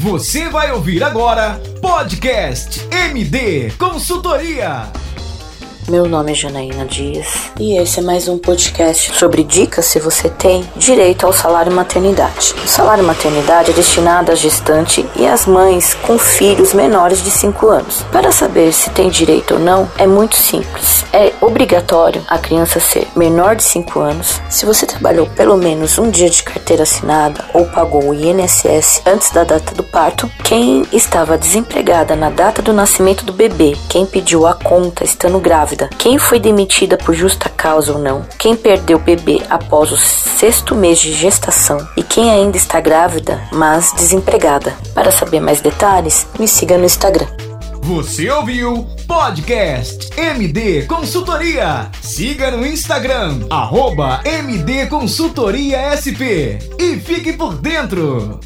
Você vai ouvir agora Podcast MD Consultoria. Meu nome é Janaína Dias e esse é mais um podcast sobre dicas se você tem direito ao salário maternidade. O salário maternidade é destinado à gestante e às mães com filhos menores de 5 anos. Para saber se tem direito ou não, é muito simples. É obrigatório a criança ser menor de 5 anos. Se você trabalhou pelo menos um dia de carteira assinada ou pagou o INSS antes da data do parto, quem estava desempregada na data do nascimento do bebê, quem pediu a conta estando grávida quem foi demitida por justa causa ou não, quem perdeu o bebê após o sexto mês de gestação e quem ainda está grávida, mas desempregada. Para saber mais detalhes, me siga no Instagram. Você ouviu Podcast MD Consultoria. Siga no Instagram, arroba MD Consultoria SP e fique por dentro.